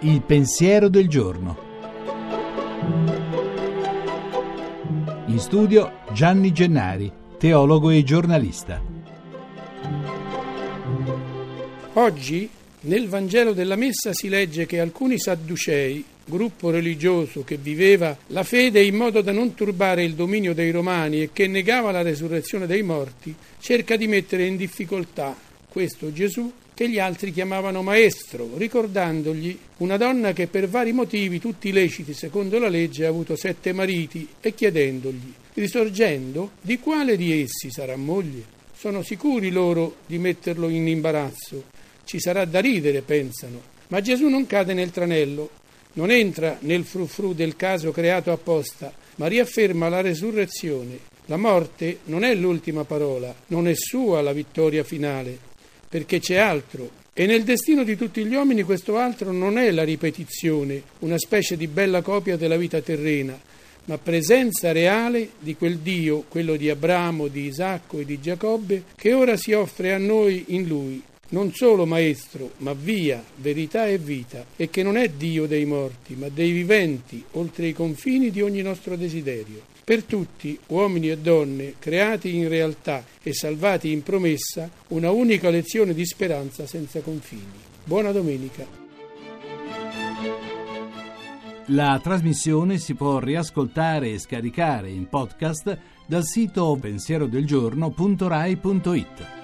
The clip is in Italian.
Il pensiero del giorno. In studio Gianni Gennari, teologo e giornalista. Oggi nel Vangelo della Messa si legge che alcuni sadducei, gruppo religioso che viveva la fede in modo da non turbare il dominio dei romani e che negava la resurrezione dei morti, cerca di mettere in difficoltà questo Gesù che gli altri chiamavano maestro, ricordandogli una donna che per vari motivi, tutti leciti secondo la legge, ha avuto sette mariti e chiedendogli, risorgendo, di quale di essi sarà moglie? Sono sicuri loro di metterlo in imbarazzo. Ci sarà da ridere, pensano. Ma Gesù non cade nel tranello, non entra nel frufru del caso creato apposta, ma riafferma la resurrezione. La morte non è l'ultima parola, non è sua la vittoria finale perché c'è altro. E nel destino di tutti gli uomini questo altro non è la ripetizione, una specie di bella copia della vita terrena, ma presenza reale di quel Dio, quello di Abramo, di Isacco e di Giacobbe, che ora si offre a noi in Lui, non solo Maestro, ma via, verità e vita, e che non è Dio dei morti, ma dei viventi, oltre i confini di ogni nostro desiderio. Per tutti, uomini e donne, creati in realtà e salvati in promessa, una unica lezione di speranza senza confini. Buona domenica. La trasmissione si può riascoltare e scaricare in podcast dal sito pensierodelgiorno.rai.it.